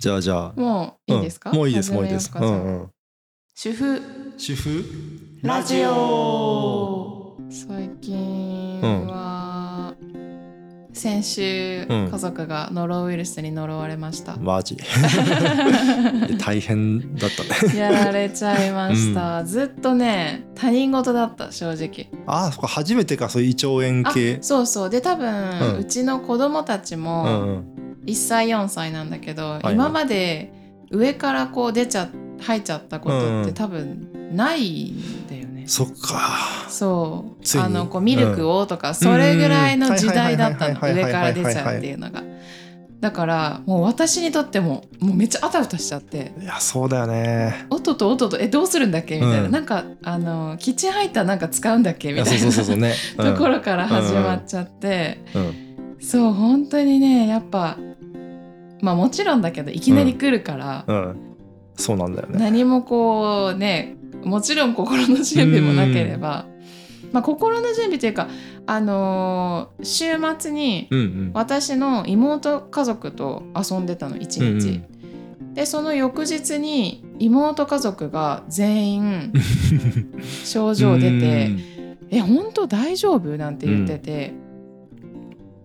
じゃあじゃあ。もういいですか、うん。もういいですもういいです。うんうん。主婦。主婦？ラジオ。最近は、先週、うん。家族がノロウイルスに呪われました、マジ。大変だったね。やられちゃいました、ずっとね他人事だった正直。ああそっか。初めてかそういう胃腸炎あ系そうそう。で多分、ううんちの子供たちうんもうん1歳4歳なんだけど、いはい。今まで上からこう出ちゃ入っちゃったことってうん。多分ないんだよね、そっか。そう。あのこうミルクをとか、それぐらいの時代だったのうん上から出ちゃうっていうのが。だからもう私にとってももうめっちゃあたふたしちゃって。いやそうだよね。おっとっとおっとえどうするんだっけ？みたいな、うん。なんかあのキッチンハイターなんか使うんだっけ？みたいな。ところから始まっちゃって、うん。そう本当にねやっぱまあもちろんだけどいきなり来るから、うん。そうなんだよね。何もこうねもちろん心の準備もなければ、まあ、心の準備というか、あのー週末にうんうん。私の妹家族と遊んでたの一日、うんでその翌日に妹家族が全員 症状出て「え本当大丈夫?」なんて言ってて、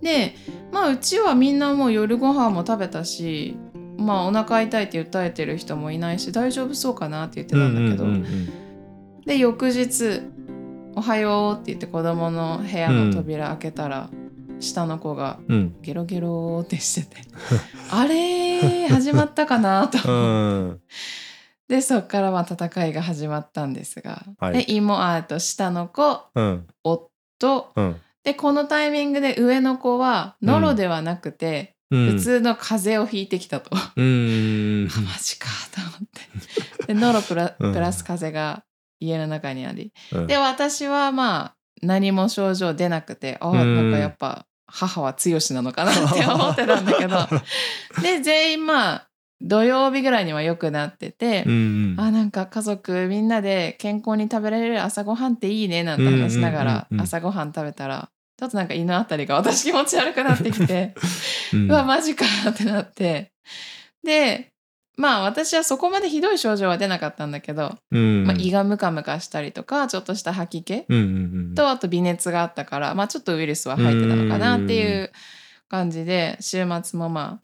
でまあうちはみんなもう夜ご飯も食べたしまあお腹痛いって訴えてる人もいないし大丈夫そうかなって言ってたんだけど、うんうんうんで翌日「おはよう」って言って子供の部屋の扉開けたら、下の子がうんゲロゲロってしてて。あれー始まったかなと。う思ってん。でそっからまあ戦いが始まったんですが、はい。で妹あと下の子うん。夫うんでこのタイミングで上の子はノロではなくて、うん。普通の風邪をひいてきたと、うん。あマジかと思って。でノロプラ うん。プラス風邪が家の中にあり、うん。で私はまあ何も症状出なくてあうん。なんかやっぱ母は強しなのかなって思ってたんだけど。で全員まあ土曜日ぐらいには良くなってて、うんあなんか家族みんなで健康に食べられる朝ごはんっていいねなんて話しながら朝ごはん食べたらちょっとなんか胃のあたりが私気持ち悪くなってきて うん。うわマジかってなって。でまあ私はそこまでひどい症状は出なかったんだけど、うん。まあ、胃がムカムカしたりとかちょっとした吐き気うんうんうんとあと微熱があったから、まあ、ちょっとウイルスは入ってたのかなっていう感じで週末もま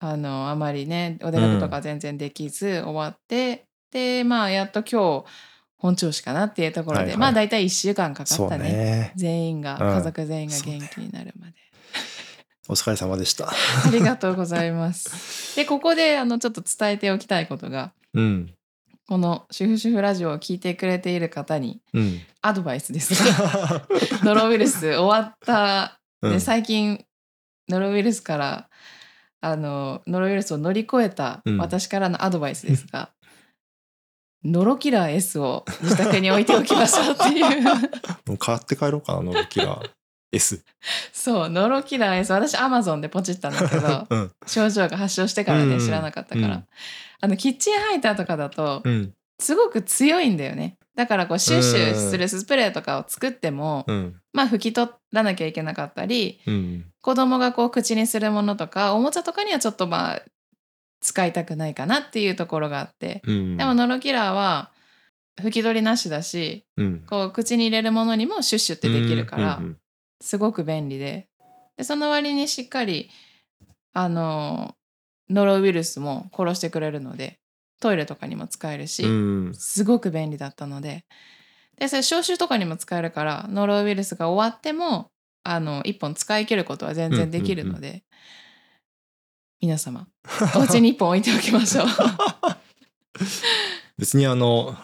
ああのあまりねお出かけとか全然できず終わって、でまあやっと今日本調子かなっていうところで、はいはい。まあ大体1週間かかったね。ね。全員が、うん。家族全員が元気になるまで。お疲れ様でした。ありがとうございます。でここであのちょっと伝えておきたいことがうん。この「主婦主婦ラジオ」を聞いてくれている方にうん。アドバイスですが ノロウイルス終わった。でうん。最近ノロウイルスからあのノロウイルスを乗り越えたうん。私からのアドバイスですが、ノロキラー S を自宅に置いておきましょうっていう。もう買って帰ろうかなノロキラー。S そうノロキラー S 私アマゾンでポチったんだけど うん。症状が発症してからねうん。知らなかったから、うん。あのキッチンハイターとかだとうん。すごく強いんだよね。だからこうシュッシュするスプレーとかを作っても、うん。まあ拭き取らなきゃいけなかったりうん。子供がこう口にするものとかおもちゃとかにはちょっとまあ使いたくないかなっていうところがあって、うん。でもノロキラーは拭き取りなしだしうん。こう口に入れるものにもシュッシュってできるから、うんすごく便利で。でその割にしっかりあのノロウイルスも殺してくれるのでトイレとかにも使えるし、うん。すごく便利だったので。でそれ消臭とかにも使えるからノロウイルスが終わってもあの1本使い切ることは全然できるので、皆様お家に1本置いておきましょう。別にあの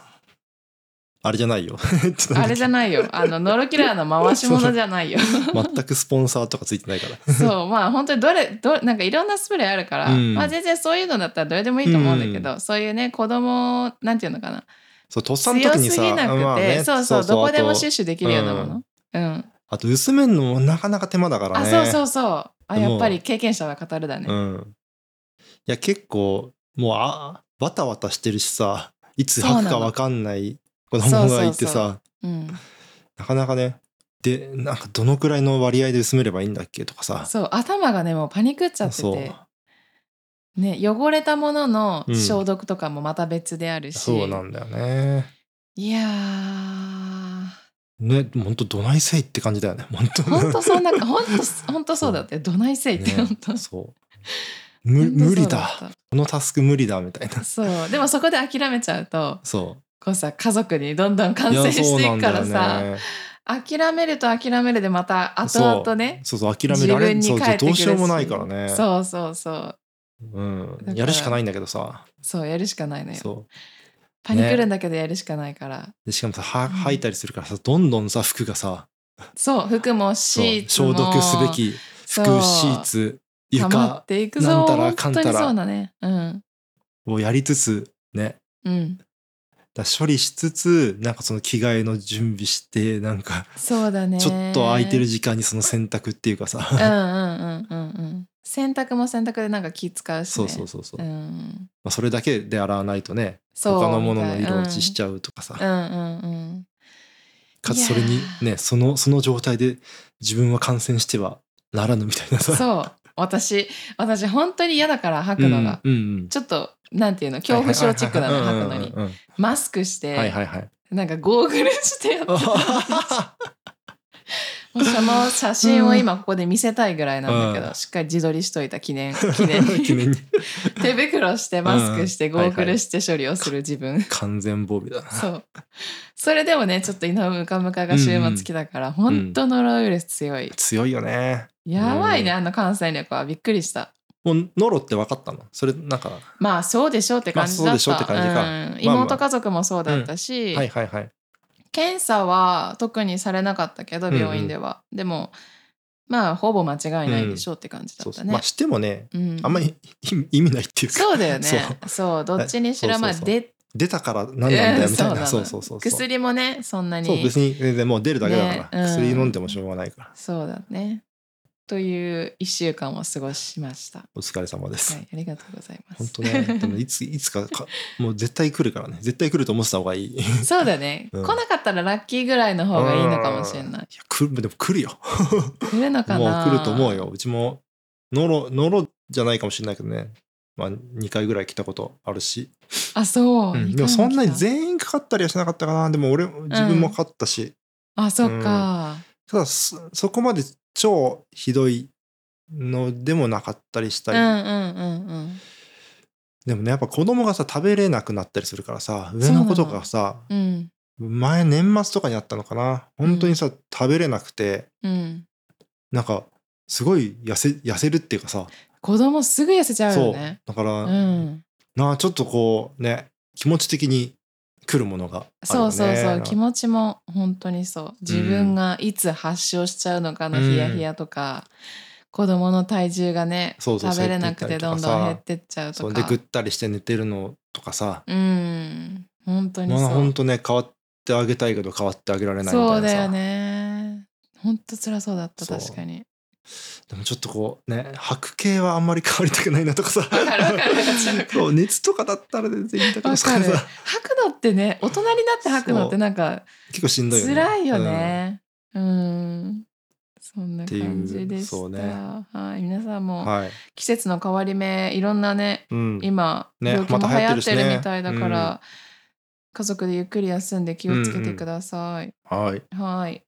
あれじゃないよ。あれじゃないよ。あのノロキラーの回し物じゃないよ。全くスポンサーとかついてないから。そうまあ本当にどれどなんかいろんなスプレーあるから、うん。まあ全然そういうのだったらどれでもいいと思うんだけど、そういうね子供なんていうのかな。そうとっさの時強にさすぎなくて、まあねそうそうどこでもシュッあシュできるようなもの。うん、とあと薄めんのもなかなか手間だからね。あそうそうそう。あやっぱり経験者は語るだね、うん。いや結構もうあわたわたしてるしさいつ吐くかわかんない子供がいてさうん、なかなかねでなんかどのくらいの割合で薄めればいいんだっけとかさ。そう頭がねもうパニクっちゃってて。ね汚れたもののうん。消毒とかもまた別であるし、そうなんだよね。いやー。ね、本当どないせいって感じだよね。本当ほんとそんなほんとほんとそうだって。どないせいってねほんと。そう。無理だ。このタスク無理だみたいな。そうでもそこで諦めちゃうとそこうさ家族にどんどんう。感染していくからさ、諦めると諦めるでまた後々ねそうそう、諦め自られ分にそう返ってくるしどうしようもないからね。そうそうそううんら。やるしかないんだけどさ。そうやるしかないのよそパニクるんだけどやるしかないから、う。でしかもさ、はうん吐いたりするからさ、どんどんさ、服がさ、そう服もシーツも消毒すべき服、シーツ、溜ま床っていくぞ。なんたらかんたら。本当にそうだね。うん。をやりつつ、ね。うん。だ処理しつつ、なんかその着替えの準備して、なんか、そうだね。ちょっと空いてる時間にその洗濯っていうかさ。うんうんうんうんうん洗濯も洗濯でなんか気使うしね。そうそうそうそう。うん。まあ、それだけで洗わないとね、そう他のものの色落ちしゃちゃうとかさ。うんうんうん。かつそれにねそのその状態で自分は感染してはならぬみたいなさ。そう私私本当に嫌だから吐くのが、うんうんうん。ちょっとなんていうの恐怖症チックなの吐くのに。マスクして、はいはいはい。なんかゴーグルしてやって その写真を今ここで見せたいぐらいなんだけど、うん。しっかり自撮りしといた記念。記念に。記念に手袋してマスクしてうんゴーグルして処理をする自分、完全防備だな。そう。それでもねちょっと今ムカムカが週末来たから、本当ノロウイルス強い、強いよね。やばいね、うん。あの感染力は。びっくりした。もうノロって分かったの？それなんか。まあそうでしょうって感じだった、まあそうでしょうって感じか。うん。まあ妹家族もそうだったし、はいはいはい検査は特にされなかったけど病院では、でもまあほぼ間違いないでしょうって感じだったね、そうそうまあしてもねうん。あんまり意意味ないっていうか。そうだよね。そう。どっちにしろまあで出たから何なんだよみたいな。うんそうそうそうそう薬もねそんなに。そう別に全然もう出るだけだから、ねうん。薬飲んでもしょうがないから。そうだねという1週間を過ごしました。お疲れ様です、はいありがとうございます。本当ね。でもいつ いつかかもう絶対来るからね。絶対来ると思ってた方がいい。いそうだね、うん。来なかったらラッキーぐらいの方がいいのかもしれない。や来るでも来るよ。来るのかもうな来ると思うよ。うちもノロノロじゃないかもしれないけどね。まあ2回ぐらい来たことあるし、あそう、うん。でもそんなに全員かかったりはしなかったかな。でも俺自分もかかったし、あそっか、ただそそこまで超ひどいのでもなかったりしたり、うんうんうんうん。でもねやっぱ子供がさ食べれなくなったりするからさ上の子とかがさうん。前年末とかにあったのかな。本当にさ、食べれなくて。うん。なんかすごい痩せ痩せるっていうかさ。子供すぐ痩せちゃうよね。だから、うん。なあちょっとこうね気持ち的に来るものがあるよね。そうそうそう。気持ちも本当にそう。自分がいつ発症しちゃうのかのヒヤヒヤとか、子供の体重がね食べれなくてどんどん減ってっちゃうとか。でぐったりして寝てるのとかさ。うん。本当にそう、まあ本当ね変わってあげたいけど変わってあげられないみたいなさそうだよね本当辛そうだった確かにでもちょっとこうね吐く系はあんまり変わりたくないなとかさ。そう熱とかだったら全然いいんだけどさ吐くのってね大人になって吐くのってなんか結構しんどいよね。辛いよね。うん、そんな感じでした、ね。はい。皆さんうんもはい、季節の変わり目いろんなねうん、今、ね病気も流行ってるみたいだから、家族でゆっくり休んで気をつけてください、はい。はい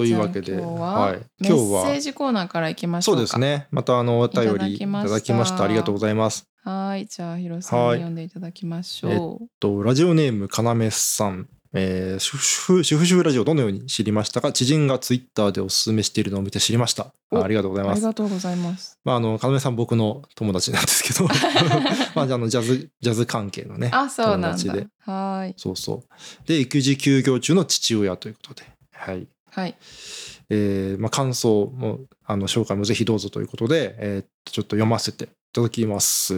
というわけでは、はい、メ今日はッセージコーナーからいきましょか。そううですね。またあのお便りいただきました。ありがとうございます。はい。じゃあヒロさん読んでいただきましょう、とラジオネームかなめさん。えー、主婦主婦主婦ラジオどのように知りましたか？知人がツイッターでおすすめしているのを見て知りました。おあありがとうございあます。りがとうございます。まああのかなめさん僕の友達なんですけど。まあじゃああのジャズジャズ関係のねあそうなんだ。友達で。はい。そうそう。で育児休業中の父親ということで。はいはいえーまあ、感想もあの紹介もぜひどうぞということで、えーちょっと読ませていただきます。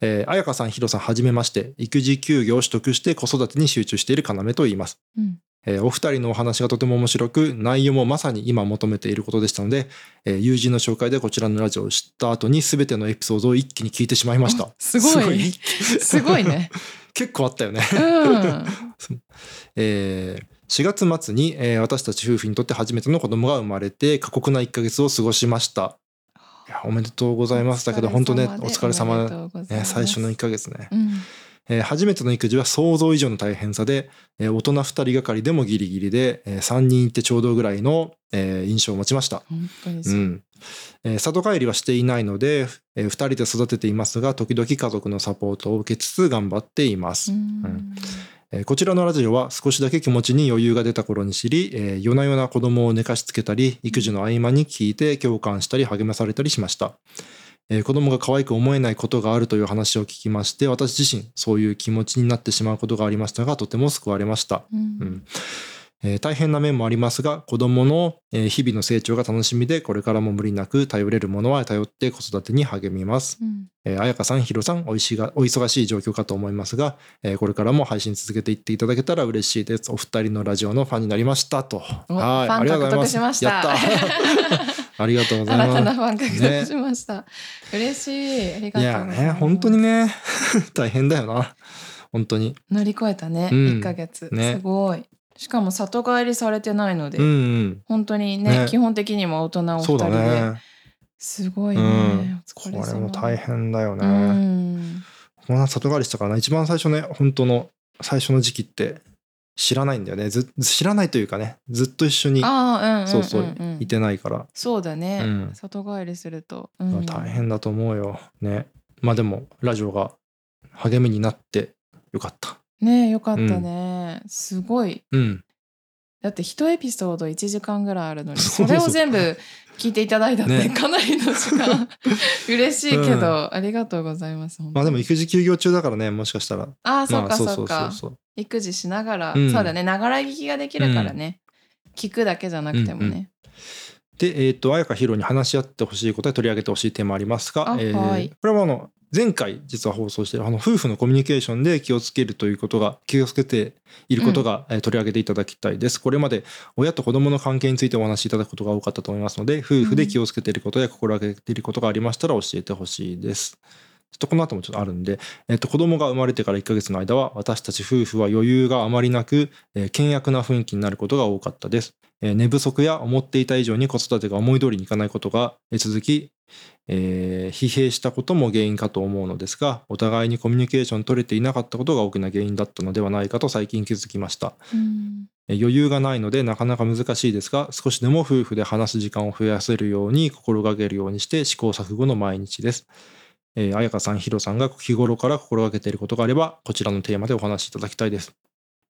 えー、彩香さん、ひろさん、はじめまして。育児休業を取得して子育てに集中している要と言います。うんえーお二人のお話がとても面白く、内容もまさに今求めていることでしたので、えー友人の紹介でこちらのラジオを知った後に全てのエピソードを一気に聞いてしまいました あ。すごいすごいね 結構あったよね。うんえー4月末に、えー私たち夫婦にとって初めての子供が生まれて過酷な1ヶ月を過ごしました。おめでとうございますだけど本当ねお疲れお様ね、最初の1ヶ月ね、うん。えー初めての育児は想像以上の大変さで、えー大人2人がかりでもギリギリで、え3人いてちょうどぐらいの、えー印象を持ちました。本当にそう、うん。えー里帰りはしていないので、え2人で育てていますが時々家族のサポートを受けつつ頑張っています、うんえーこちらのラジオは少しだけ気持ちに余裕が出た頃に知り、えー夜な夜な子供を寝かしつけたり育児の合間に聞いて共感したり励まされたりしました、えー子供が可愛く思えないことがあるという話を聞きまして私自身そういう気持ちになってしまうことがありましたがとても救われました。うん。うんえー大変な面もありますが子どものえー日々の成長が楽しみでこれからも無理なく頼れるものは頼って子育てに励みます。うんえー、彩香さん、ひろさんおいしがお忙しい状況かと思いますが、えーこれからも配信続けていっていただけたら嬉しいです。お二人のラジオのファンになりましたと。おはい、ありがとうございます。獲得しましたやった。ありがとうござい新たなまファン獲得しました、嬉しいありす。がいやとうございますね、本当にね、大変だよな。本当に。乗り越えたね、うん1ヶ月、ねすごいしかも里帰りされてないので、うんうん。本当にねね。基本的にも大人お二人で、ね。すごいね、うん。おこれも大変だよね。うん。この里帰りしたからな一番最初ね本当の最初の時期って知らないんだよね。ず知らないというかねずっと一緒にうん、うん、そうそういてないから、そうだね、うん。里帰りすると、うん。大変だと思うよ。ね。まあでもラジオが励みになってよかったねよかったね、すごい。うん。だって一エピソード1時間ぐらいあるのにそ そうれそうを全部聞いていただいたってね。かなりの時間。嬉しいけど、うん。ありがとうございますまあでもに育児休業中だからねもしかしたら。ああそうかまあそうかそう育児しながら、うん。そうだねながら聞きができるからね、聞くだけじゃなくてもね、でえっ、と彩香ひろに話し合ってほしいことや取り上げてほしいテーマありますが、あえーはい。これはあの前回実は放送しているあの夫婦のコミュニケーションで気をつけるということが気をつけていることが、えー取り上げていただきたいです。これまで親と子供の関係についてお話しいただくことが多かったと思いますので夫婦で気をつけていることや心がけていることがありましたら教えてほしいですちょっとこの後もちょっとあるんで、えっと、子供が生まれてから1ヶ月の間は私たち夫婦は余裕があまりなく、えー険悪な雰囲気になることが多かったです。えー寝不足や思っていた以上に子育てが思い通りにいかないことがえー続き、えー疲弊したことも原因かと思うのですがお互いにコミュニケーション取れていなかったことが大きな原因だったのではないかと最近気づきました。余裕がないのでなかなか難しいですが少しでも夫婦で話す時間を増やせるように心がけるようにして試行錯誤の毎日ですえー彩香さん、ヒロさんが日頃から心がけていることがあれば、こちらのテーマでお話しいただきたいです。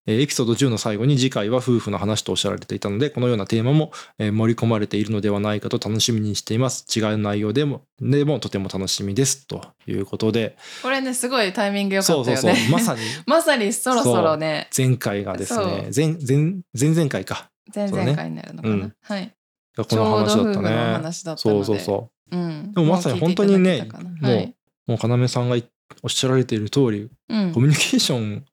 えーエピソード10の最後に次回は夫婦の話とおっしゃられていたので、このようなテーマもえー盛り込まれているのではないかと楽しみにしています。違う内容でも、でもとても楽しみです。ということで、これねすごいタイミング良かそうそうったよね。そう、まさに。まさにそろそろね。前回がですね、前、前、前々回か。前々回になるのかな、うん。はい。この話だったね。話だったので。そうそうそう。うん、でもまさに本当にねもうもう要さんがおっしゃられている通り、うん。コミュニケーション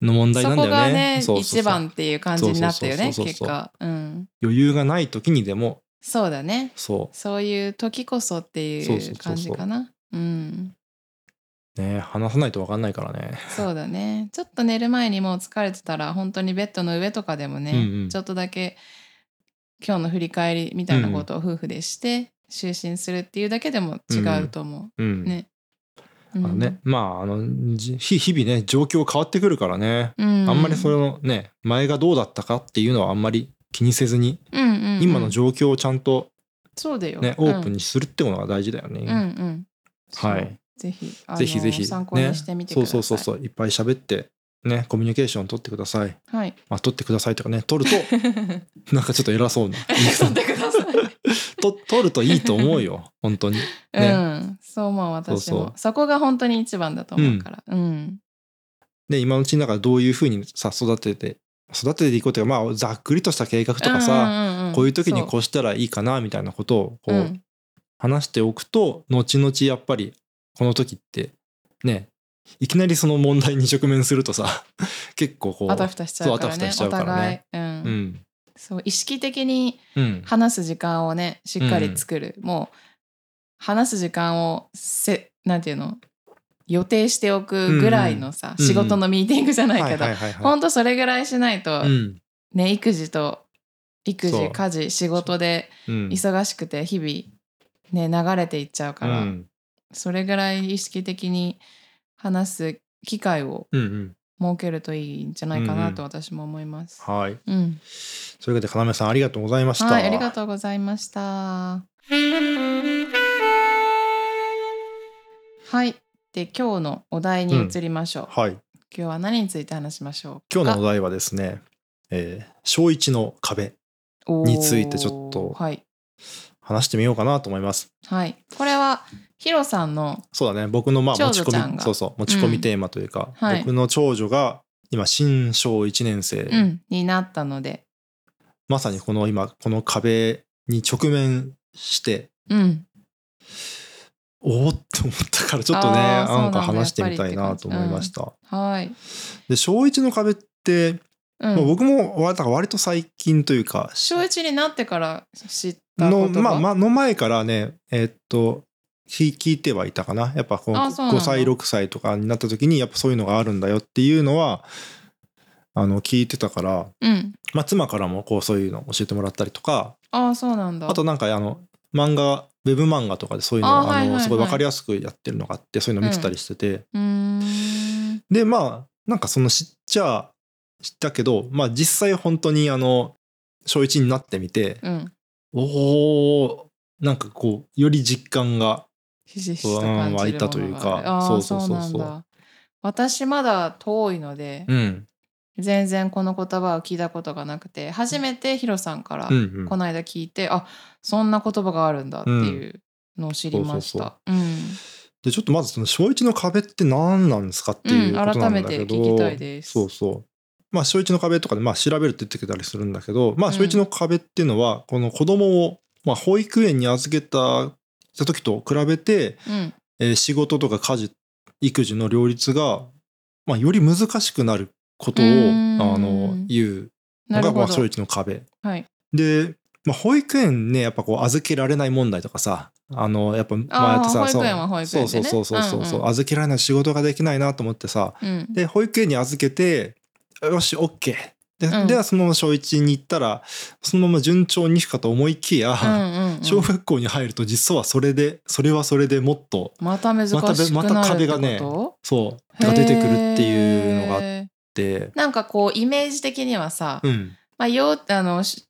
の問題そなんだよね。こがねそうそうそう。一番っていう感じになったよねそうそうそうそう結果、うん、余裕がない時にでも。そうだね。そそういう時こそっていうそうそうそうそう。感じかな。うん。うね話さないと分かんないからね。そうだね。ちょっと寝る前にもう疲れてたら本当にベッドの上とかでもね、うんうん。ちょっとだけ今日の振り返りみたいなことを夫婦でして、就寝するっていうだけでも違うと思う。ん。う、ね、あのね、まああのじ日日々ね状況変わってくるからね、うん、あんまりそれのね前がどうだったかっていうのはあんまり気にせずに、うんうんうん。今の状況をちゃんとそうだよ、ね、オープンにするってことが大事だよね。うん、うん。う。んはい。ぜひぜひぜひ参考にしてみてください、そうそうそうそう。いっぱい喋ってねコミュニケーション取ってください。はい。まあ取ってくださいとかね取ると なんかちょっと偉そうな。取ってください。と取るといいと思うよ本当に。うねん。そう思う私も。そこが本当に一番だと思うから。うん、で今のうちにだからどういうふうにさ育てて育てていこうというかまあざっくりとした計画とかさ、こういう時にこう。したらいいかなみたいなことをこう、うん。話しておくと後々やっぱりこの時ってねいきなりその問題に直面するとさ 結構こうあたふたしちゃうからねお互い。ね、うん。うん。そう意識的にうん。話す時間をねしっかり作る、もう話す時間をせなんていうの？予定しておくぐらいのさ、うんうん仕事のミーティングじゃないけど、ほんとそれぐらいしないと、うん。ね育児と育児家事仕事でうん。忙しくて日々ね流れていっちゃうから、うん。それぐらい意識的に話す機会をうんうん。設けるといいんじゃないかうんうなん。と私も思います。はい。うん、それで要さんありがとうございました。はい、ありがとうございました。はい、で今日のお題に移りましょう。はい。今日は何について話しましょうか？今日のお題はですね、えー小一の壁についてちょっとはい、話してみようかなと思います。はい、これはヒロさんのそうだね。僕のまあ持ち込みそうそう持ち込みテーマというか、はい。僕の長女が今新小1年生、うんになったので、まさにこの今この壁に直面してうん、おおって思ったからちょっとねなんだ。なんか話してみたいなと思いました。はい、で小1の壁って、うん。まあ僕も割と最近というか小一になってから知ったの,、まあまあの前からねえーっと聞聞いてはいたかな。やっぱこうあそうなんだ。5歳6歳とかになった時にやっぱそういうのがあるんだよっていうのはあの聞いてたから、うん、まあ、妻からもこうそういうの教えてもらったりとかああそうなんだ。あとなんかあの漫画ウェブ漫画とかでそういうのああはいはいはい。のすごい分かりやすくやってるのがあってそういうの見てたりしてて、うーん、でまあなんかその知っちゃ知ったけどまあ実際本当にあの小1になってみて、うん、おおなんかこうより実感がひしひしと感湧いたというかそうそうそうそう。私まだ遠いので、うん。全然この言葉を聞いたことがなくて初めてヒロさんからうんうん。この間聞いて、あそんな言葉があるんだっていうのを知りました。うん。でちょっとまずその小1の壁って何なんですかっていううんことなんだけど、改めて聞きたいです。そうそうまあ小1の壁とかでまあ調べるって言ってきたりするんだけどまあ小1の壁っていうのはこの子供をまあ保育園に預けたた時と比べて、うん。えー仕事とか家事育児の両立が、まあ、より難しくなることをあの言う。のがまあ小。1の壁。はい、で、まあ、保育園ねやっぱこう預けられない問題とかさあのやっぱ前あーってさそう。そうそうそうそう、預けられない仕事ができないなと思ってさ。うん、で保育園に預けてよし OK で,、うん。ではそのまま小1に行ったらそのまま順調にいくかと思いきや、うんうんうん。小学校に入ると実はそれでそれはそれでもっとまた難しくなるってまた壁がねそうが出てくるっていうのがあって。なんかこうイメージ的にはさ、うん。まあ、よあのし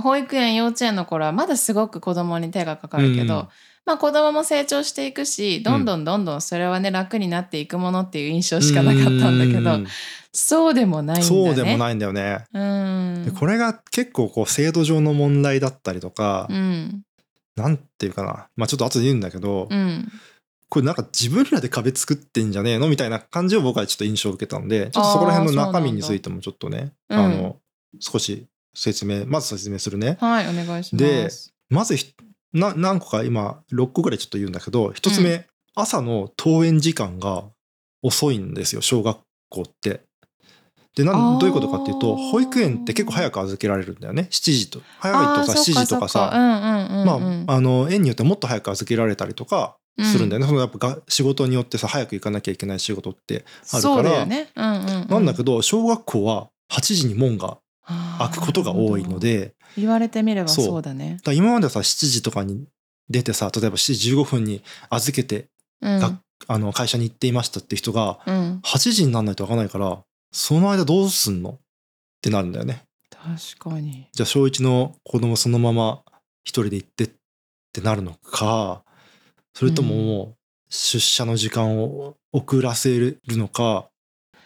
保育園幼稚園の頃はまだすごく子供に手がかかるけど、うん。まあ、子供も成長していくしどんどんどんどんそれはね楽になっていくものっていう印象しかなかったんだけどうんそうでもないんだね。そうでもないんだよね。うんでこれが結構こう制度上の問題だったりとか、うんなんていうかなまあちょっと後で言うんだけど、うんこれなんか自分らで壁作ってんじゃねえのみたいな感じを僕はちょっと印象を受けたのでちょっとそこら辺の中身についてもちょっとねあの少し説明まず説明するね。はいお願いしま。ですまずひな何個か今6個ぐらいちょっと言うんだけど一つ目、う朝の登園時間が遅いんですよ小学校って。でなんどういうことかっていうと保育園って結構早く預けられるんだよね。7時と早いとさあーそっ7時とかさまあ、あの園によってはもっと早く預けられたりとかするんだよね、そのやっぱが仕事によってさ早く行かなきゃいけない仕事ってあるから。だよね。うんうんうん。なんだけど小学校は8時に門が開くことが多いので言われてみればそう。だね。だ今まではさ7時とかに出てさ例えば7時15分に預けてうん。があの会社に行っていましたっていう人がうん、8時にならないと開かないからその間どうすんの？ってなるんだよね。確かに。じゃあ小1の子供そのまま一人で行ってってなるのかそれとももう出社の時間を遅らせるのか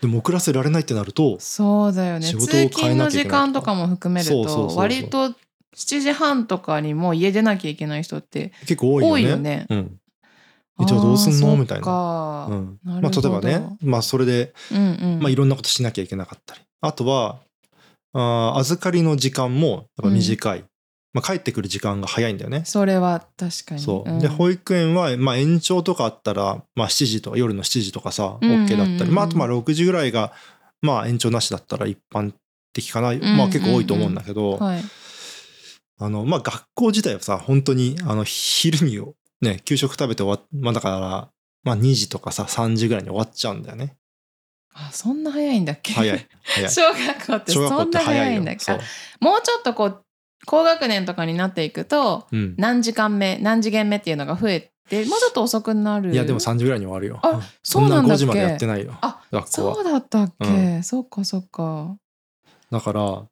でも遅らせられないってなるとそうだよね。仕事を通変え勤のなきゃいけないとか時間とかも含めると割と7時半とかにもう家出なきゃいけない人って結構多いよね。多いよねうん、えじゃあどうすんの？みたいな。うん。なるまあ、例えばね、まあ、それで、うんうん。まあ、いろんなことしなきゃいけなかったり。あとはあー預かりの時間もやっぱ短い、まあ、帰ってくる時間が早いんだよね。それは確かに。そう、ん。で保育園は、まあ、延長とかあったら、まあ、7時とか夜の7時とかさうんうんうん OK だったり、まあ、あとまあ6時ぐらいが、まあ、延長なしだったら一般的かな、んうん。まあ、結構多いと思うんだけど、はい。あのまあ、学校自体はさ本当にあの昼にね給食食べて終わっまあだから、まあ、2時とかさ3時ぐらいに終わっちゃうんだよね。あそんな早いんだっけ？早い早い。小学校ってそんな早いんだっけ？もうちょっとこう高学年とかになっていくとうん、何時間目何次元目っていうのが増えてもうちょっと遅くなる。いやでも3時ぐらいに終わるよ。あん。そうなんだっけ？5時までやってないよ。あ学校は。そうだったっけ、うそっかそっか。だから、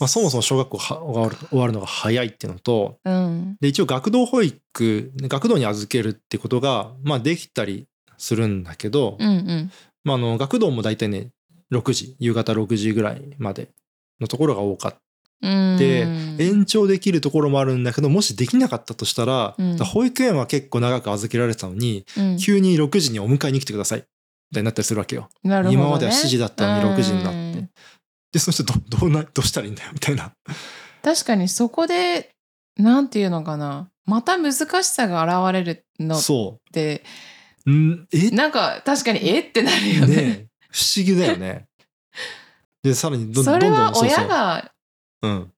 まあ、そもそも小学校は終わるのが早いっていうのとうん。で一応学童保育学童に預けるってことが、まあ、できたりするんだけど、うんうん。まあ、あの学童も大体ね6時夕方6時ぐらいまでのところが多かった。うん。で延長できるところもあるんだけどもしできなかったとしたら、うん。保育園は結構長く預けられてたのにうん。急に6時にお迎えに来てください。みたいになったりするわけよ。ね。今までは7時だったのに6時になっうん。て。でそしてど どうなどうしたらいいんだよみたいな。確かにそこでなんていうのかなまた難しさが現れるのっそてう。ん？え？なんか確かにえ？ってなるよねね不思議だよね。でさらにどんどんそれはそうそう親がうん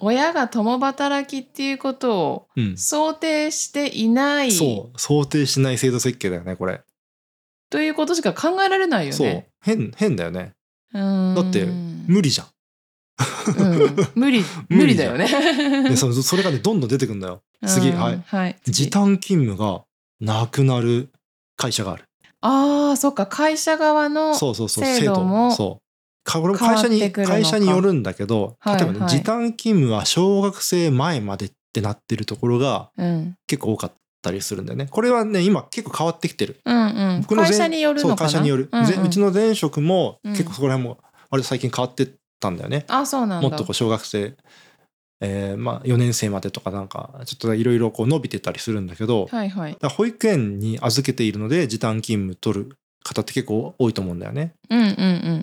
親が共働きっていうことをうん、想定していないそう想定しない制度設計だよねこれ。ということしか考えられないよそうね。変変だよね。だだって無理じゃん。うん無理 無理だよね。でそそれがねどんどん出てくんだよ。次、うんはい。はい。時短勤務がなくなる会社がある。ああそっか会社側のそうそうそう制度もそうかこれも会社に会社によるんだけど例えばね、はいはい時短勤務は小学生前までってなってるところがうん結構多かったりするんだよね。これはね今結構変わってきてる。うんうん。僕の前会社によるそうのかな？会社による、うんうん。ぜうちの前職もうん。結構そこら辺も割と最近変わってったんだよね、あそうなんだ。もっとこう小学生えーまあ、4年生までとかなんかちょっといろいろこう伸びてたりするんだけど、はいはい。だから保育園に預けているので時短勤務取る方って結構多いと思うんだよね。うんうんうん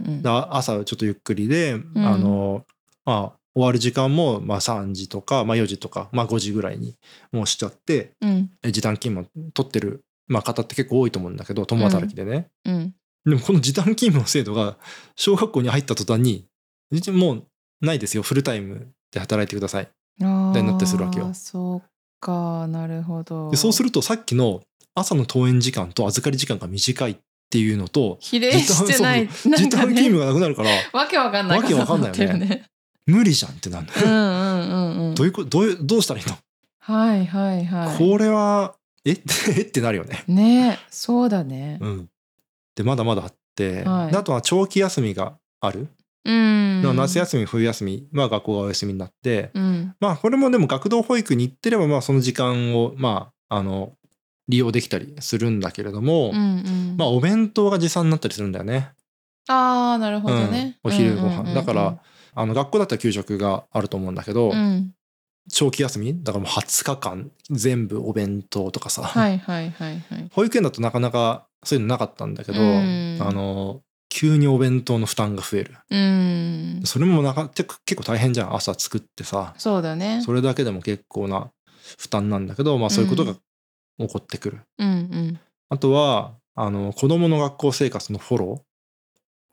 うん。だ朝ちょっとゆっくりで、あのまあ終わる時間もまあ3時とか、まあ、4時とか、まあ、5時ぐらいにもうしちゃってうん。え時短勤務取ってる、まあ、方って結構多いと思うんだけど共働きでね、うん。でもこの時短勤務の制度が小学校に入った途端にもうないですよ。フルタイムで働いてください。あになってするわけよ。ーそうかなるほど。でそうするとさっきの朝の登園時間と預かり時間が短いっていうのと比例してない。時短勤務がなくなるからわけわかんない。わけわかんないよね 無理じゃんってなる。んどういうことどうどうしたらいいの、はいはいはい。これはえ？えってなるよね。ねそうだね。うん、でまだまだあって、はい。であとは長期休みがある、うん。夏休み冬休みは学校がお休みになって、うん。まあこれもでも学童保育に行ってればまあその時間をまああの利用できたりするんだけれども、うんうん。まあお弁当が持参になったりするんだよね。ああなるほどね。うん。お昼ご飯。うんうんうんうん。だからあの学校だったら給食があると思うんだけど、うん。長期休みだからもう20日間全部お弁当とかさ、はいはいはいはい。保育園だとなかなかそういうのなかったんだけど、うん。あの急にお弁当の負担が増える。うん。それもなか結構大変じゃん朝作ってさ。そうだね。それだけでも結構な負担なんだけど、まあ、そういうことが起こってくる、うんうん。あとはあの子どもの学校生活のフォロ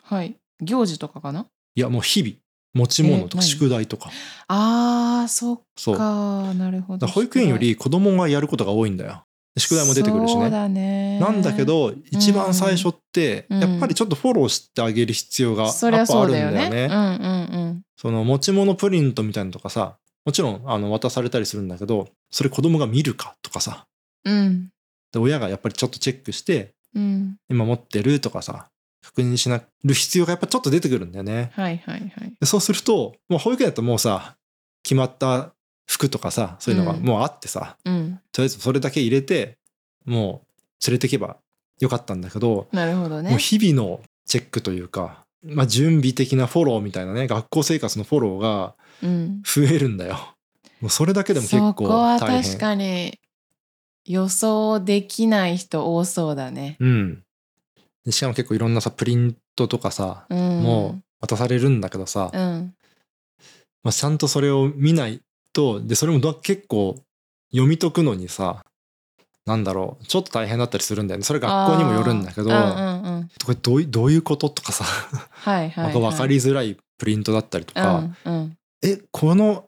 ー。はい。行事とかかな？いやもう日々持ち物とか宿題とか、あーそっそう。だかかなるほど。ら保育園より子供がやることが多いんだよ。宿題も出てくるしね。そうだね。なんだけど一番最初ってうん。やっぱりちょっとフォローしてあげる必要がやっぱあるんだよね。ね。うんうんその持ち物プリントみたいなのとかさもちろんあの渡されたりするんだけどそれ子供が見るかとかさ。うんうん。で親がやっぱりちょっとチェックしてうん。今持ってるとかさ確認しなる必要がやっぱちょっと出てくるんだよね。はいはいはい。でそうするともう保育園だともうさ決まった服とかさそういうのがうん。もうあってさ、うん。とりあえずそれだけ入れてもう連れてけばよかったんだけど、なるほどね。もう日々のチェックというか、まあ、準備的なフォローみたいなね学校生活のフォローがうん。増えるんだよ。もうそれだけでも結構そこは大変。確かに予想できない人多そうだね。うん、でしかも結構いろんなさプリントとかさ、うん。もう渡されるんだけどさ、うん。まあ、ちゃんとそれを見ないとでそれもど結構読み解くのにさなんだろうちょっと大変だったりするんだよね。それ学校にもよるんだけど、うんうんうん。これどういどういうこととかさ、はいはい、はい、分かりづらいプリントだったりとか、うんうん、えこの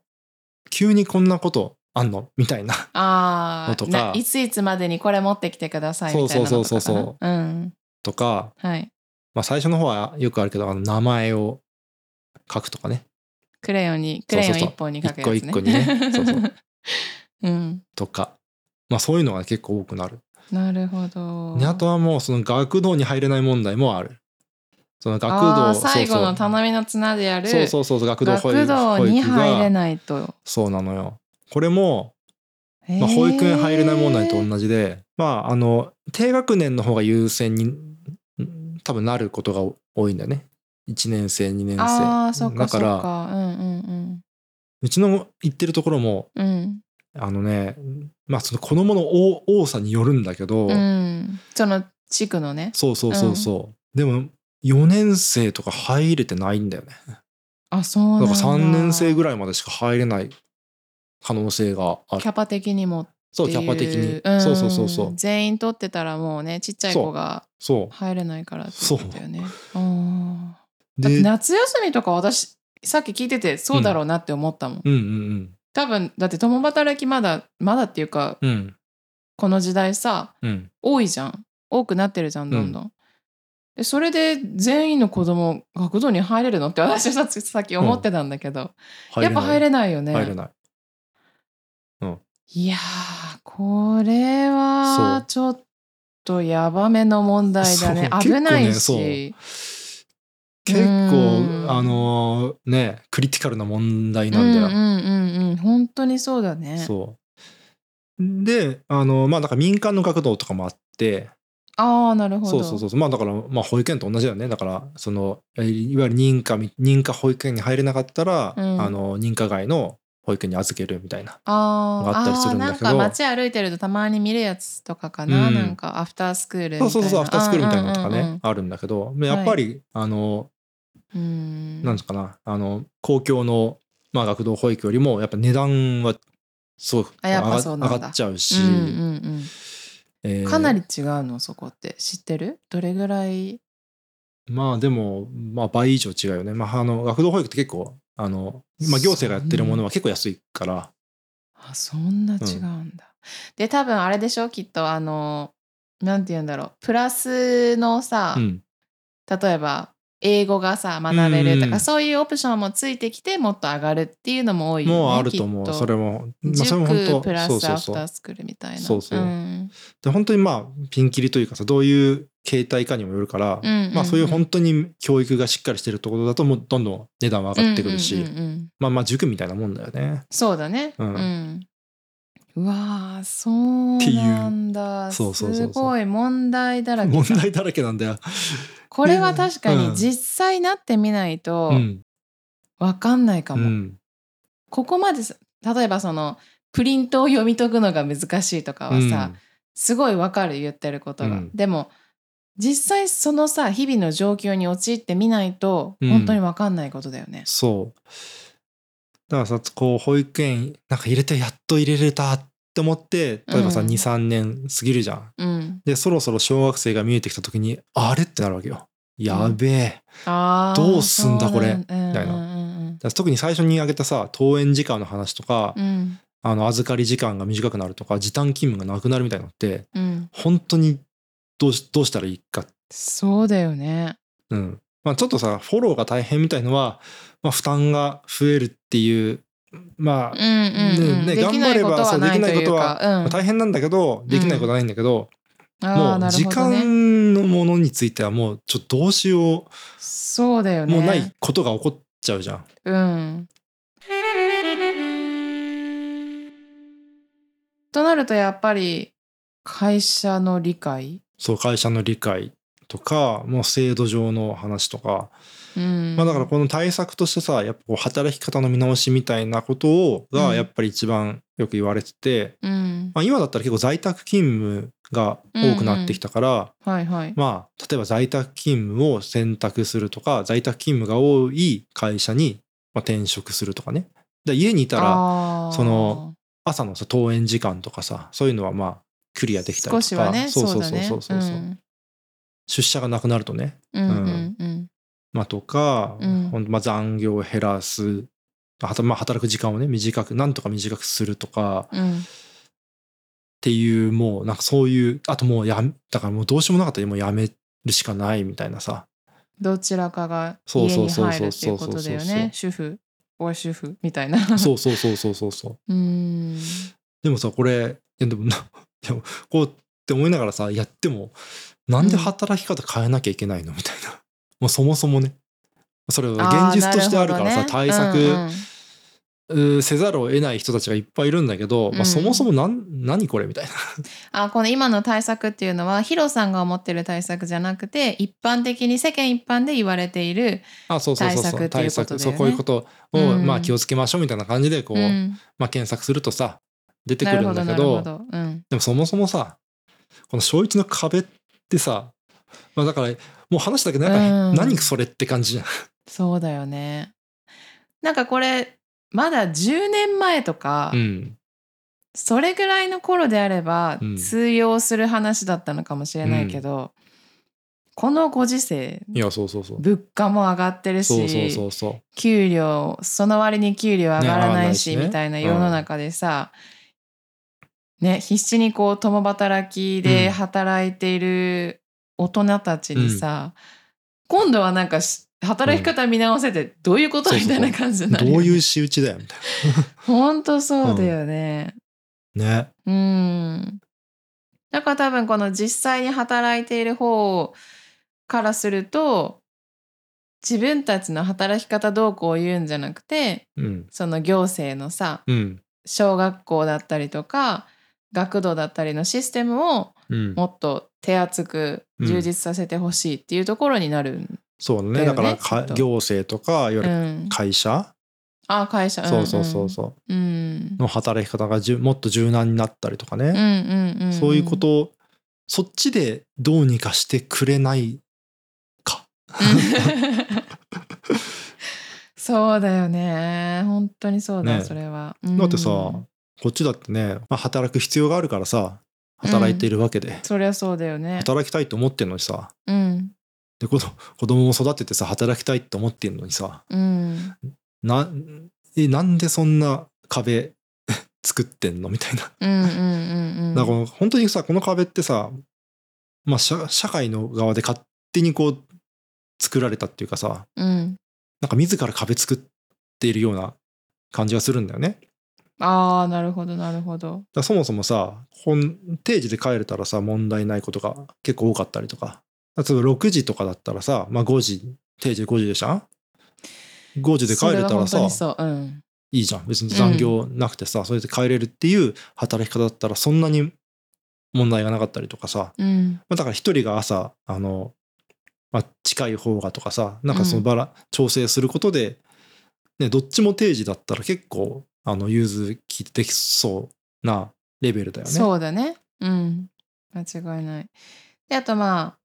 急にこんなことあんの？みたいなあのとか。あいついつまでにこれ持ってきてくださいみたいなのとかかなそうそうそうそう。うんとか、はい。まあ、最初の方はよくあるけどあの名前を書くとかね。クレヨンにクレヨン一本に書くやつね。一個一個にね。そうそう。うん。とか。まあそういうのが結構多くなる。なるほど。であとはもうその学童に入れない問題もある。その学童最後の頼みの綱であるそうそうそうそう学童保育学童に入れがないと、そうなのよ。これもまあ、保育園入れない問題と同じで、まあ、あの低学年の方が優先にん多分なることが多いんだよね。1年生2年生。ああそっかだからそっか。うんうんうちの行ってるところもうん。うんあのねまあその子供の多多さによるんだけど、うん。その地区のね。そうそうそうそう、でも4年生とか入れてないんだよね。あそうなんだ。だから3年生ぐらいまでしか入れない可能性がある。キャパ的にもそうキャパ的に、ん。そうそうそうそう。全員取ってたらもうねちっちゃい子が入れないからってことだよね。夏休みとか私さっき聞いててそうだろうなって思ったもん、うんうん多分だって共働きまだまだっていうかうん。うんこの時代さうん。多いじゃん。多くなってるじゃんどんどん、でそれで全員の子供学童に入れるのって私はささっき思ってたんだけど、やっぱ入れないよね。入れないいやーこれはちょっとやばめの問題だね。危ないし、結う。ん構あのねクリティカルな問題なんだよ、うんうんうんうん本当にそうだね。そう。であのまあだから民間の学童とかもあって。ああなるほど。そうそうそうまあだからまあ保育園と同じだよね。だからそのいわゆる認可み認可保育園に入れなかったら、うん。あの認可外の保育園に預けるみたいなあーがあったりするんだけど。なんか街歩いてるとたまに見るやつとかかな、うんなんかアフタースクールみたいな。そうそうそうアフタースクールみたいなのとかね、うんうんあるんだけど。やっぱり、あのうん。うんなんですかなあの公共の、まあ、学童保育よりもやっぱ値段はすごくあやっぱ上がそうなんだ。上がっちゃうし、うんうんえーうん、かなり違うのそこって。知ってる？どれぐらい？まあでも、まあ、倍以上違うよね、まあ、あの学童保育って結構あの、まあ、行政がやってるものは結構安いから。あそんな違うんだ、で多分あれでしょ？きっとあのなんて言うんだろう。プラスのさ、うん。例えば英語がさ学べるとか、うんそういうオプションもついてきてもっと上がるっていうのも多いよねもうあると思う。それも、まあ、それも塾本当プラスアフタースクールみたいな。そうそうん。で本当にまあピンキリというかさどういう形態かにもよるから、うんうんうん。まあそういう本当に教育がしっかりしてるところだともうどんどん値段は上がってくるし、うんうんうんうん。まあまあ塾みたいなもんだよね。そうだね。うん。うん。うわーそうなんだ。そうそうそう。すごい問題だらけだ。問題だらけなんだよ。これは確かうん。に実際なってみないとうん。わかんないかも、うん。ここまでさ例えばそのプリントを読み解くのが難しいとかはさ、すごいわかる言ってることが、うん。でも実際そのさ日々の状況に陥ってみないとうん。本当にわかんないことだよね。そう。だからさこう保育園なんか入れてやっと入れれたって思って例えばさ、うん。23年過ぎるじゃん。うん、でそろそろ小学生が見えてきた時にあれってなるわけよ。やべえ。あーどうすんだこれ。みたいな。特に最初に挙げたさ登園時間の話とか、うん。あの預かり時間が短くなるとか時短勤務がなくなるみたいなのってうん。本当にどうしどうしたらいいか。そうだよね。うん。まあ、ちょっとさフォローが大変みたいのは、まあ、負担が増えるっていうまあ、ね頑張ればそうできないことは大変なんだけどできないことはないんだけど、もう時間のものについてはもうちょっとどうしよそうだよね。うもうないことが起こっちゃうじゃん。うん。となるとやっぱり会社の理解、そう会社の理解とかもう制度上の話とか、うん、まあ、だからこの対策としてさやっぱこう働き方の見直しみたいなことをうん。がやっぱり一番よく言われてて、うん、まあ、今だったら結構在宅勤務が多くなってきたから。まあ例えば在宅勤務を選択するとか在宅勤務が多い会社にまあ転職するとかね。で家にいたらその朝のさ登園時間とかさそういうのはまあクリアできたりとか。ね、そうそう。そうそうそう。うん。出社がなくなるとね。うんうん。うんまあとか、うん。まあ残業を減らす。はたまあ働く時間をね短くなんとか短くするとか。うん。っていうもうなんかそういうあともうやめだからもうどうしようもなかったらもうやめるしかないみたいなさ。どちらかがそう家にそうそうそう。入るっていうことだよそうそうそうね。主婦、これ主婦みたいな。そうそうそうそうそうそう。うん。でもさこれいやでもな いやこうって思いながらさやってもなんで働き方変えなきゃいけないの？みたいなもうそもそもね。それは現実としてあるからさ、あー対策、なるほどね。うーせざるを得ない人たちがいっぱいいるんだけど、まあ、うんそもそもなん何これみたいな。あこの今の対策っていうのはヒロさんが思ってる対策じゃなくて一般的に世間一般で言われている、あそうそうそうそう対策っていうことだよね。そうこういうことを、うんまあ、気をつけましょうみたいな感じでこう、うん、まあ、検索するとさ出てくなるんだけどでもそもそもさこの小一の壁ってさ、まあ、だからもう話したけどなんか、うん。何それって感じじゃん。そうだよね。なんかこれまだ10年前とか、うん。それぐらいの頃であればうん。通用する話だったのかもしれないけど、このご時世いやそうそうそう。物価も上がってるし給料その割に給料上がらないし、ねいしね。みたいな世の中でさ、ね必死にこう共働きで働いている大人たちにさ、今度はなんかし働き方見直せてどういうこと、そうそうみたいな感じう。になるよねどういう仕打ちだよみたい本当そうだよね。な。ね。うん。だから多分この実際に働いている方からすると自分たちの働き方どうこう言うんじゃなくてうん。その行政のさうん。小学校だったりとか学童だったりのシステムをうん。もっと手厚く充実させてほしいっていうところになるん、そうだね。だよねだから行政とかいわゆうるん、会社、あ会社。そうそうそうそう。うんうんの働き方がじゅもっと柔軟になったりとかね。うんうんうんん。そういうことをそっちでどうにかしてくれないか。そうだよね。本当にそうだ、ね。それは、だってさ、うんこっちだってね、まあ、働く必要があるからさ働いているわけで、そりゃそうだよね。働きたいと思ってんのにさ。うん。で子供子供も育ててさ働きたいって思ってんのにさ。うん。なえなんでそんな壁 作ってんの？みたいな。うんうんうんうん。だから本当にさこの壁ってさ、まあ、社社会の側で勝手にこう作られたっていうかさうん。なんか自ら壁作っているような感じがするんだよね。ああなるほどなるほど。だそもそもさ本定時で帰れたらさ問題ないことが結構多かったりとか。例えば6時とかだったらさ、まあ、5時定時5時でしょ？5時で帰れたらさううん。いいじゃん。別に残業なくてさ、それで帰れるっていう働き方だったらそんなに問題がなかったりとかさ、うん。まあ、だから一人が朝あの、まあ、近い方がとかさなんかそのバラ、調整することで、ね、どっちも定時だったら結構あの融通きできそうなレベルだよね。そうだね。うん。間違いない。であとま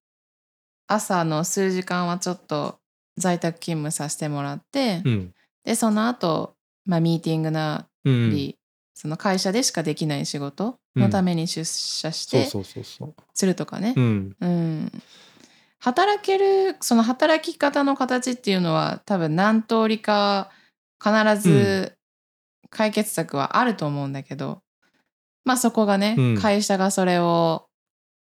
あ朝の数時間はちょっと在宅勤務させてもらって、うん。でその後、まあミーティングなうんり、その会社でしかできない仕事のために出社して。するとかね、うん。うん、働けるその働き方の形っていうのは多分何通りか必ず解決策はあると思うんだけど、まあそこがね、うん会社がそれを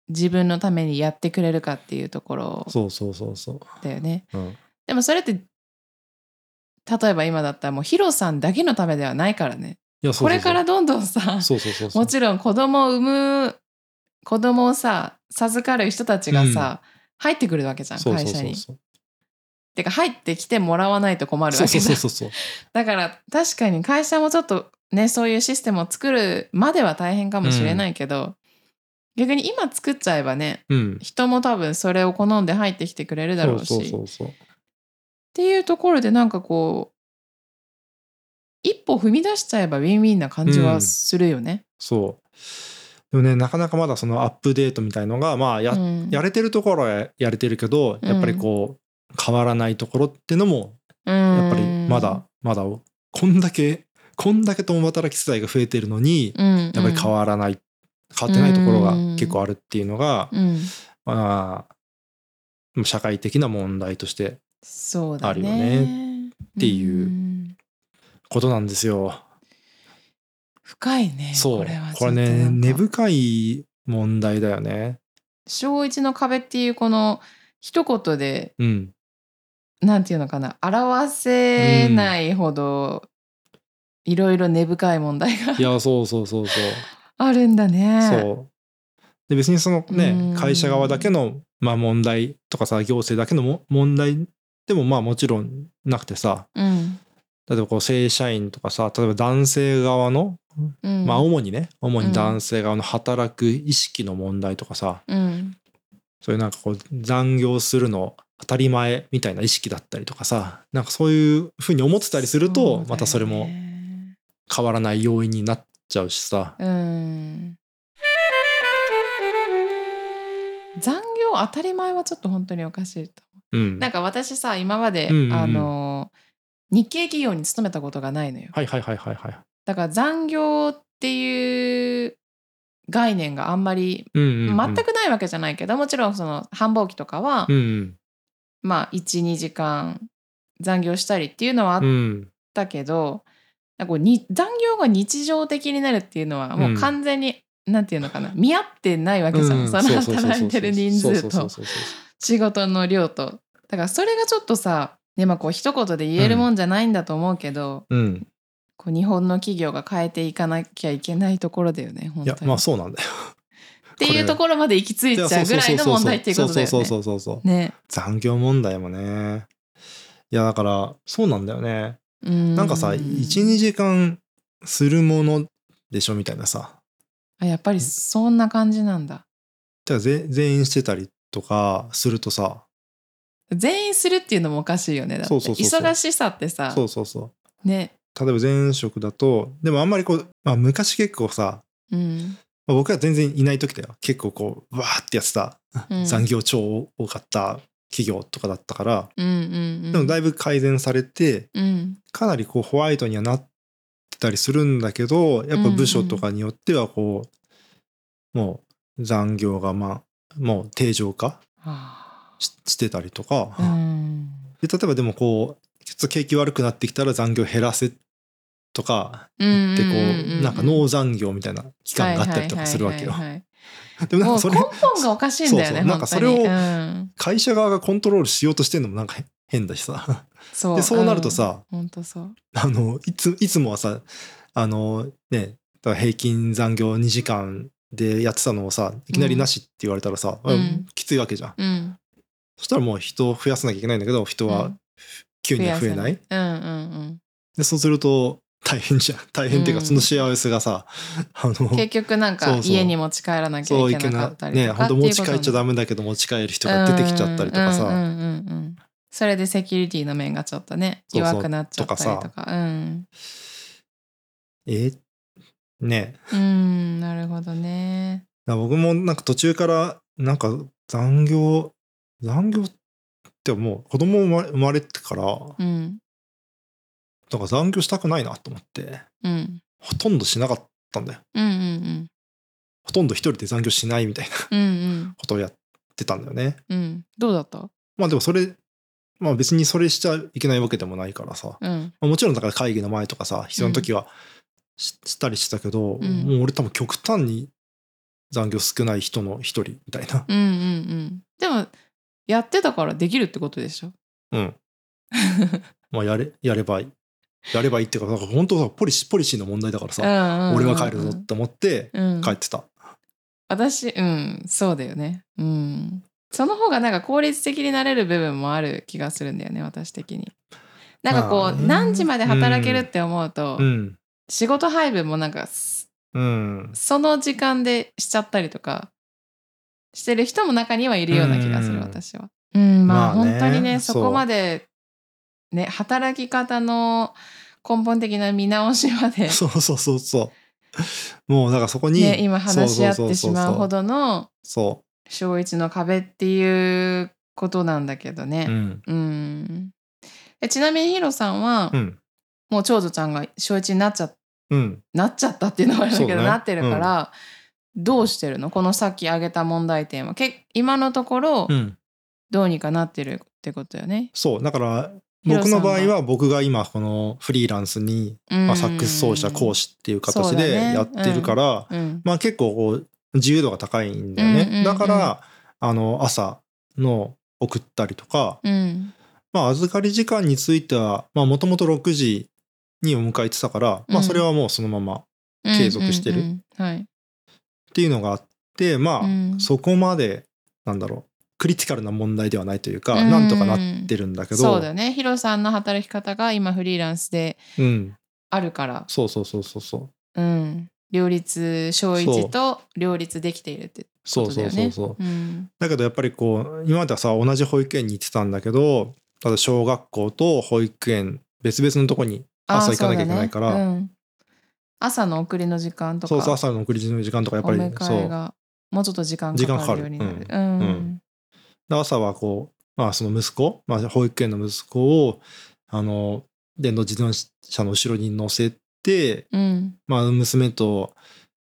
自分のためにやってくれるかっていうところそうそうそうそだよね。う。うんでもそれって例えば今だったらもうヒロさんだけのためではないからね。いやそうそうそうこれからどんどんさそうそうそうそうもちろん子供を産む子供をさ授かる人たちがさ、入ってくるわけじゃんそう会社に。そうそうそうてか入ってきてもらわないと困るわけだから確かに会社もちょっとねそういうシステムを作るまでは大変かもしれないけど、逆に今作っちゃえばねうん。人も多分それを好んで入ってきてくれるだろうし。そうそうそうそう。っていうところでなんかこう一歩踏み出しちゃえばウィンウィンな感じはするよね。そう。でもねなかなかまだそのアップデートみたいのがまあや,、うん。やれてるところはやれてるけどやっぱりこう変わらないところってのもやっぱりまだまだこんだけこんだけ共働き世代が増えてるのにややっぱり変わらない変わってないところが結構あるっていうのがうん、まあ社会的な問題としてあるよね。っていうん。ことなんですよ。深いねそう。これはこれね根深い問題だよね。小一の壁っていうこの一言でうんなんていうのかな表せないほどいろいろ根深い問題がいやそうそうそうそう。あるんだね。そう。で別にそのうん。ね会社側だけのまあ問題とかさ行政だけのも問題でもまあもちろんなくてさ。うん。例えばこう正社員とかさ例えば男性側のうん、まあ主にね主に男性側の働く意識の問題とかさ。うん。そういうなんかこう残業するの当たり前みたいな意識だったりとかさなんかそういうふうに思ってたりするとまたそれも変わらない要因になっちゃうしさ。うん。残業当たり前はちょっと本当におかしいとう。ん。なんか私さ今まで、うんうんうん。あの日系企業に勤めたことがないのよ。はいはいはいはいはい。だから残業っていう概念があんまりうんうんうん。全くないわけじゃないけど、もちろんその繁忙期とかは、うんうんまあ12時間残業したりっていうのはあっうん。たけど、うに残業が日常的になるっていうのはもう完全に、なんていうのかな見合ってないわけじゃん、うん。その働いてる人数と仕事の量と。だからそれがちょっとさねまあこう一言で言えるもんじゃないんだと思うけど、うん。こう日本の企業が変えていかなきゃいけないところだよね本いや当に。まあそうなんだよっていうところまで行き着いちゃうぐらいの問題っていうことだよね。そうそうそうそうそうね。残業問題もねいやだからそうなんだよねななんかさ12時間するものでしょみたいなさあやっぱりそんな感じなんだ。じゃあ全員してたりとかするとさ全員するっていうのもおかしいよねだって忙しさってさそうそうそうね例えば前職だとでもあんまりこう、まあ、昔結構さ、うん、まあ僕は全然いない時だよ。結構こうわーってやってた、うん。残業超多かった企業とかだったから、うんうんうん。でもだいぶ改善されてうん。かなりこうホワイトにはなってたりするんだけどやっぱ部署とかによってはこう、もう残業がまあもう定常化はししてたりとか、あうん。で例えばでもこうちょっと景気悪くなってきたら残業減らせとかうんでこうなんかノー残業みたいな期間があったりとかするわけよ。でもなんかそれ根本がおかしいんだよねそうそう。なんかそれを会社側がコントロールしようとしてるのもなんか変だしさ。そう。でそうなるとさ、うん、そう。あのいついつもはさあのね平均残業2時間でやってたのをさいきなりなしって言われたらさ、うん。うん。きついわけじゃん。うん。そしたらもう人を増やさなきゃいけないんだけど人はうん。急には増えない。うんうんうん。でそうすると大変じゃん。大変っていうかうん。その幸せがさ、あの結局なんか家に持ち帰らなきゃいけなかったりとかね本当持ち帰っちゃメダメだけど持ち帰る人が出てきちゃったりとかさ、うんうんうん。うんそれでセキュリティの面がちょっとね弱くなっちゃったりとかとかうん。え？ねうんなるほどね。僕もなんか途中からなんか残業残業ってもう。子供生まれ生まれてからうんなんか残業したくないなと思ってうん。ほとんどしなかったんだよ。うんうんほとんど一人で残業しないみたいなうんうん。ことをやってたんだよね。うん。どうだった？まあでもそれまあ別にそれしちゃいけないわけでもないからさ、うん。まあもちろんだから会議の前とかさ必要な時はし,、したりしたけど、うん。もう俺多分極端に残業少ない人の一人みたいな。うんうんうん。でもやってたからできるってことでしょ？うん。まあやれやればいいやればいいっていうかなんか本当さポリシーポリシーの問題だからさ、俺は帰るぞって思ってうん。帰ってた、私うんそうだよね。うん。その方がなんか効率的になれる部分もある気がするんだよね私的に。なんかこう、何時まで働けるって思うと、うん。仕事配分もなんかすうん。その時間でしちゃったりとかしてる人も中にはいるような気がする、うん。私は。うんまあ、本当にねそこまでね働き方の根本的な見直しまで、そうそうそうそう。もうだからそこに、ね、今話し合ってしまうほどのそ小一の壁っていうことなんだけどう、うね。ん。うん。えちなみにヒロさんは、うん。もう長女ちゃんが小一になっちゃうん。なっちゃったっていうのはあれだけど、ね。なってるから、どうしてるの？このさっき挙げた問題点は。け今のところうん。どうにかなってるってことよね。そう。だから僕の場合は僕が今このフリーランスに、うん。まあ、サックス奏者講師っていう形でやってるから、うん。まあ結構こう自由度が高いんだよね、うんうんうん。だからあの朝の送ったりとか、うん。まあ預かり時間についてはもともと6時にお迎えてたから、まあそれはもうそのまま継続してる。っていうのがあってまあ、うん。そこまでなんだろうクリティカルな問題ではないというか、うん。なんとかなってるんだけど。そうだね。ヒロさんの働き方が今フリーランスでうん、あるから、そうそうそうそうそう。うん。両立、小一と両立できているってこそうそうとだよね。そうそううん。だけどやっぱりこう今まではさ同じ保育園に行ってたんだけどただ小学校と保育園別々のとこにあ朝行かなきゃいけないから。朝の送りの時間とか。そうそう朝の送りの時間とかやっぱりそう。もうちょっと時間かかるようになる。うん。うん朝はこう、まあ、その息子、まあ、保育園の息子をあの電動自動車の後ろに乗せて、うんまあ、娘と、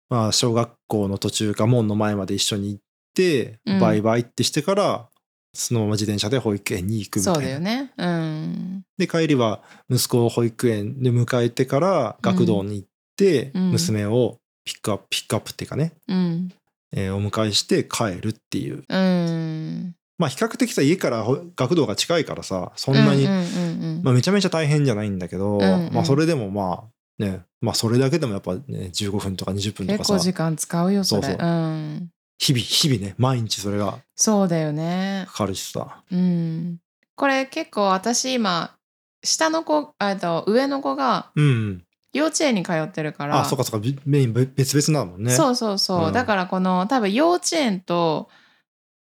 まあ、小学校の途中か門の前まで一緒に行って、うんバイバイってしてからそのまま自転車で保育園に行くみたいな。そうだよね。うん。で帰りは息子を保育園で迎えてから学童に行って、うん娘をピックアップピックアップっていうかね、うん。えーお迎えして帰るっていううん。まあ比較的さ家からほ学童が近いからさそんなに、まあ、めちゃめちゃ大変じゃないんだけど、んうんまあそれでもまあねまあそれだけでもやっぱね15分とか20分とかさ結構時間使うよそれ。そうそううん。日々日々ね毎日それがそうだよね。かかるしさうん。これ結構私今下の子あと上の子がうん幼稚園に通ってるから。あそうかそうかびメイン別々なのねそうそうそう、うんだからこの多分幼稚園とうん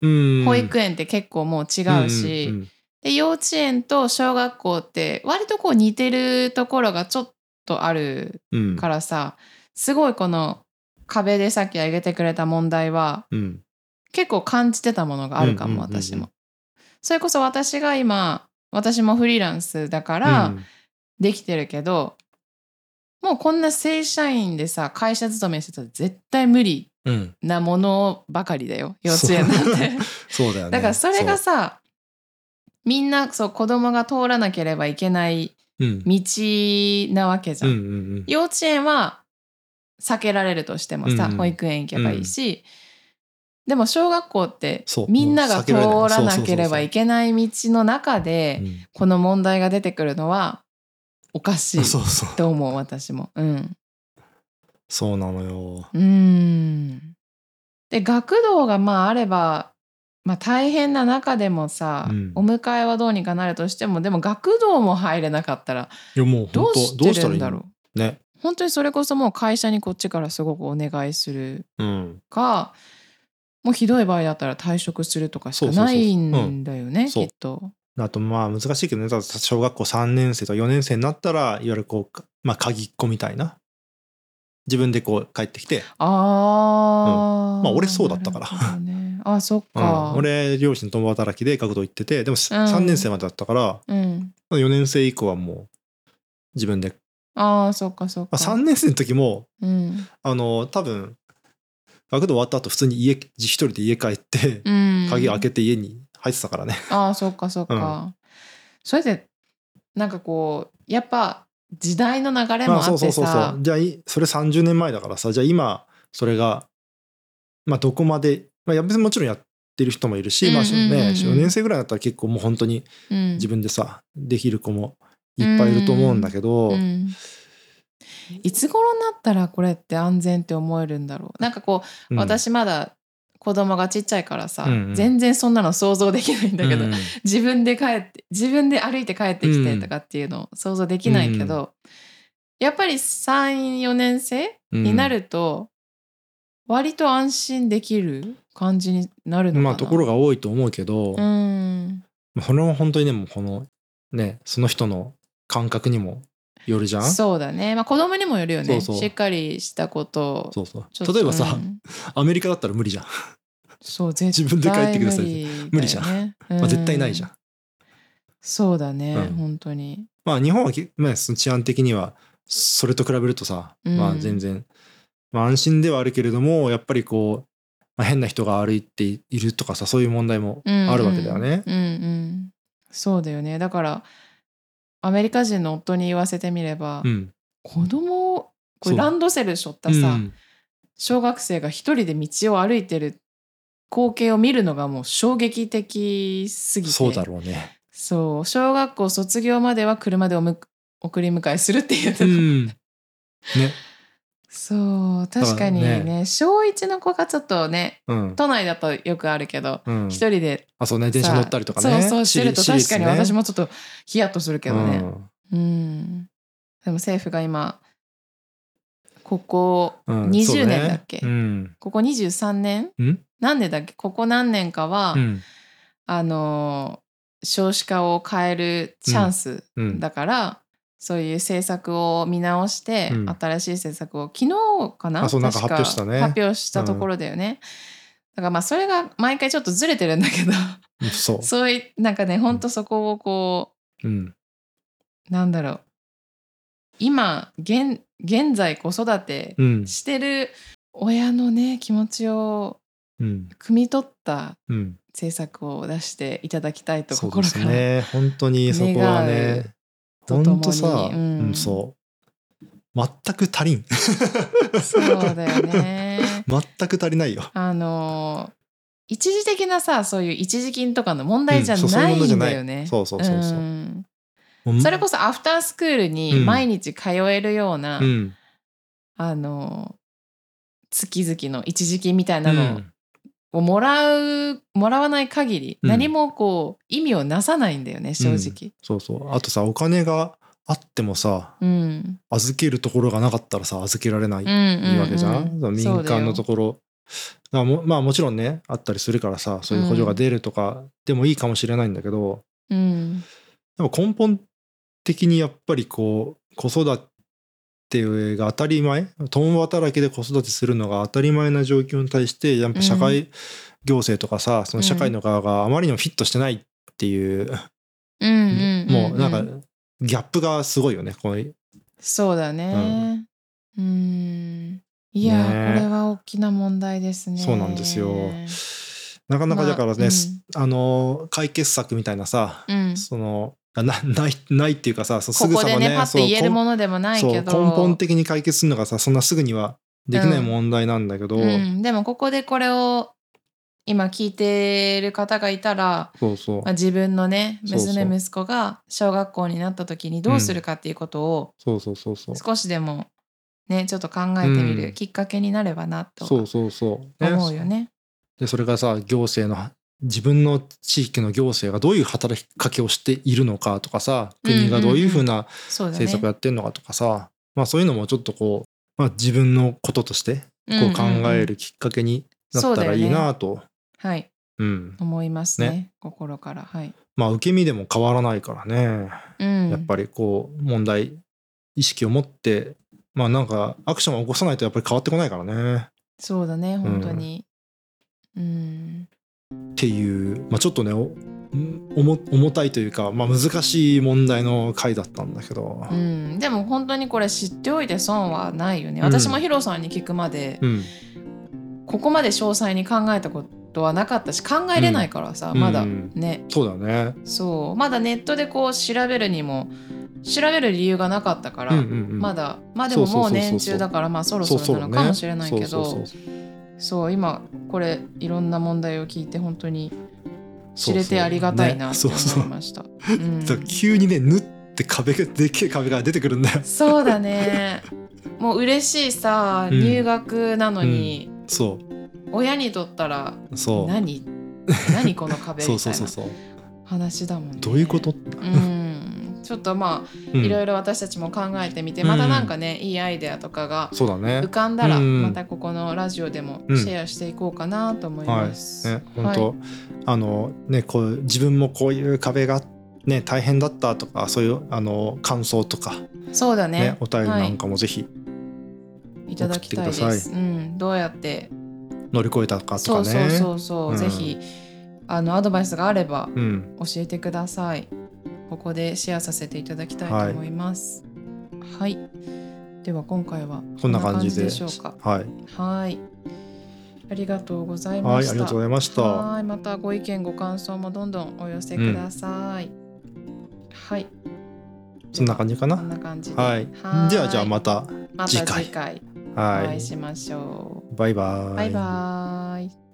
保育園って結構もう違うし、うんうんで幼稚園と小学校って割とこう似てるところがちょっとあるうん。からさすごいこの壁でさっき挙げてくれた問題はうん。結構感じてたものがあるかも、うんうんうんうん。私も。それこそ私が今私もフリーランスだかうらん。できてるけど、もうこんな正社員でさ会社勤めしてたら絶対無理うんなものばかりだよ。幼稚園なんて。そう。だよね。だからそれがそさみんなそう子供が通らなければいけないうん。道なわけじゃ。うんんうんうん。幼稚園は避けられるとしてもさ、うん保育園行けばいいし、でも小学校ってみんなが通られなければいけない道の中でうん。この問題が出てくるのはおかしいと思う私も。うんそうなのよ。うーん。で学童がまああれば、まあ、大変な中でもさ、うん。お迎えはどうにかなるとしてもでも学童も入れなかったらいやもうどうしいるんだろう？ね。本当にそれこそもう会社にこっちからすごくお願いするうん。かもうひどい場合だったら退職するとかしかないんだよねきっと。あとまあ難しいけどね。小学校3年生とか4年生になったらいわゆるこうまあ鍵っ子みたいな自分でこう帰ってきて、あー、まあ俺そうだったから。ね、あそっうん。か。俺両親共働きで学童行っててでも3年生までだったから、うん、4年生以降はもう自分で、ああそっかそっまあ、か。3年生の時もうん。あの多分学童終わった後普通に家一人で家帰ってうん、鍵開けて家に入ってたからね、ああそっかそっか、それでなんかこうやっぱ時代の流れもまああってそうそうそうそさう。じゃあいそれ30年前だからさじゃあ今それがまあどこまで、まあ、や別にもちろんやってる人もいるし、まあうんうんうん。うんね、4年生ぐらいだったら結構もう本当にうん。自分でさできる子もいっぱいいると思うんだけど、うん。いつ頃になったらこれって安全って思えるんだろう。なんかこう、うん。私まだ子供がちっちゃいからさ、うんうん。全然そんなの想像できないんだけど、うん自分で帰って自分で歩いて帰ってきてとかっていうの想像できないけど、やっぱり34年生になると割と安心できる感じになるのかな？まあところが多いと思うけど、うん。まあそれは本当にでもこのねその人の感覚にもよるじゃん？そうだね。まあ子供にもよるよね。そうそう。しっかりしたこと。をそうそう。例えばさ、うん。アメリカだったら無理じゃん、そう絶対自分で帰ってください。無理だよね無理じゃん。まあ、絶対ないじゃん、そうだね、うん。本当に。まあ日本はき、まあ、その治安的にはそれと比べるとさ、うん。まあ全然、まあ、安心ではあるけれどもやっぱりこう、まあ、変な人が歩いているとかさそういう問題もあるわけだよね。うんうん。そうだよね。だからアメリカ人の夫に言わせてみれば、うん子供をこれランドセル背負ったさ、うん小学生が一人で道を歩いてる光景を見るのがもう衝撃的すぎてそうだろうね。そう小学校卒業までは車でおむ送り迎えするって言ってた、うん。ね。そう確かにねね。小1の子がちょっとねうん。都内だとよくあるけどうん。一、人であ、そうね、電車乗ったりとかね。そうそうしてると確かに私もちょっとヒヤッとするけどね。うん。うん、でも政府が今ここうん20そうね年だっけ？うん。ここ23年？うん？何年だっけ？ここ何年かは、うん。あの少子化を変えるチャンスうん。だから、そういう政策を見直して、うん新しい政策を昨日かな？発表したね発表したところだよね。だからまあそれが毎回ちょっとずれてるんだけどそう。そういうなんかねほんとそこをこうん。うなんだろう今現現在子育てうん。してる親のね気持ちをうん。汲み取ったうん。政策を出していただきたいと心から、すね。本当にそこはね。とともに本当さ、ううんん、そう。全く足りん。そうだよね。全く足りないよ。あの一時的なさそういう一時金とかの問題じゃないんだよね。そうそうそうそうんもうそれこそアフタースクールにうん毎日通えるような、うん。あの月々の一時金みたいなのうんをもらうもらわない限り、うん何もこう意味をなさないんだよね正直。そうそう。あとさ、お金があってもさ、うん預けるところがなかったらさ、預けられないうんうんうんわけじゃん？民間のところ。まあもまあもちろんねあったりするからさそういう補助が出るとかでもいいかもしれないんだけど、うんでも根本的にやっぱりこう子育てが当たり前？共働きで子育てするのが当たり前な状況に対してやっぱ社会行政とかさ、その社会の側があまりにもフィットしてないっていう、うんうんもうなんかギャップがすごいよねこのそうだね。うん。いや、ねこれは大きな問題ですね。そうなんですよ。なかなかだからね、まあすあの解決策みたいなさ、うん。うんそのあな ないないっていうかさそうすこぐさまねこでね、パッて言えるもののでもないそうけど。根本的に解決するのがさそんなすぐにはできないうん問題なんだけど、うん、でもここでこれを今聞いてる方がいたら、そうそう。まあ、自分のねそうそう。娘息子が小学校になった時にどうするかっていうことをそうそうそうそう。少しでもねちょっと考えてみるうん。きっかけになればなとそうそうそう、ね。思うよね。でそれがさ行政の自分の地域の行政がどういう働きかけをしているのかとかさ国がどういうふうな。政策やってるのかとかさ、まあそういうのもちょっとこう、まあ、自分のこととしてこう考えるきっかけになったらいいなと、はい。うん。思いますね。ね。心から。はい。まあ受け身でも変わらないからね、うん、やっぱりこう問題意識を持ってまあなんかアクションを起こさないとやっぱり変わってこないからね。そうだね本当に。うん、っていう、まあ、ちょっとねお重重たいというか、まあ、難しい問題の回だったんだけど、うん、でも本当にこれ知っておいて損はないよね。うん。私もヒロさんに聞くまで、うん。ここまで詳細に考えたことはなかったし考えれないからさ、うん。まだうんね。そうだね。そう。まだネットでこう調べるにも調べる理由がなかったから、まだまあでももう年中だからまあそろそろなのかもしれないけどそうそうそうそう今これいろんな問題を聞いて本当にそう知れてありがたいなってそうそう。思いました。急にね縫って壁がでっけえ壁が出てくるんだよ。そうだね。もう嬉しいさうん。入学なのに、そ親にとったらうそう。何？何この壁そうみたいなそうそうそう。話だもんね。どういうこと、うんちょっとまあうん。いろいろ私たちも考えてみて、うん。またなんかねいいアイデアとかが浮。かんだら、うん。またここのラジオでもうん。シェアしていこうかなと思いはいます。ね本当、あのねこう自分もこういう壁がね大変だったとかそういうあの感想とかそうだね。ねお便りなんかもぜひいただきたいで送ってくだす。うん、どうやって乗り越えたかとそうかね。そうそうそう、うん。ぜひあのアドバイスがあればうん。教えてください。ここでシェアさせていただきたいと思います。はい。では今回はこんな感じでしょうか。はいはい。ありがとうございはいました。ありがとうございました。はい。またご意見ご感想もどんどんお寄せください。はい。そんな感じかな？こんな感じで。はいは。じゃあじゃあまたまた次回次回おは会いいしましょう。バイバイ。バイバーイ。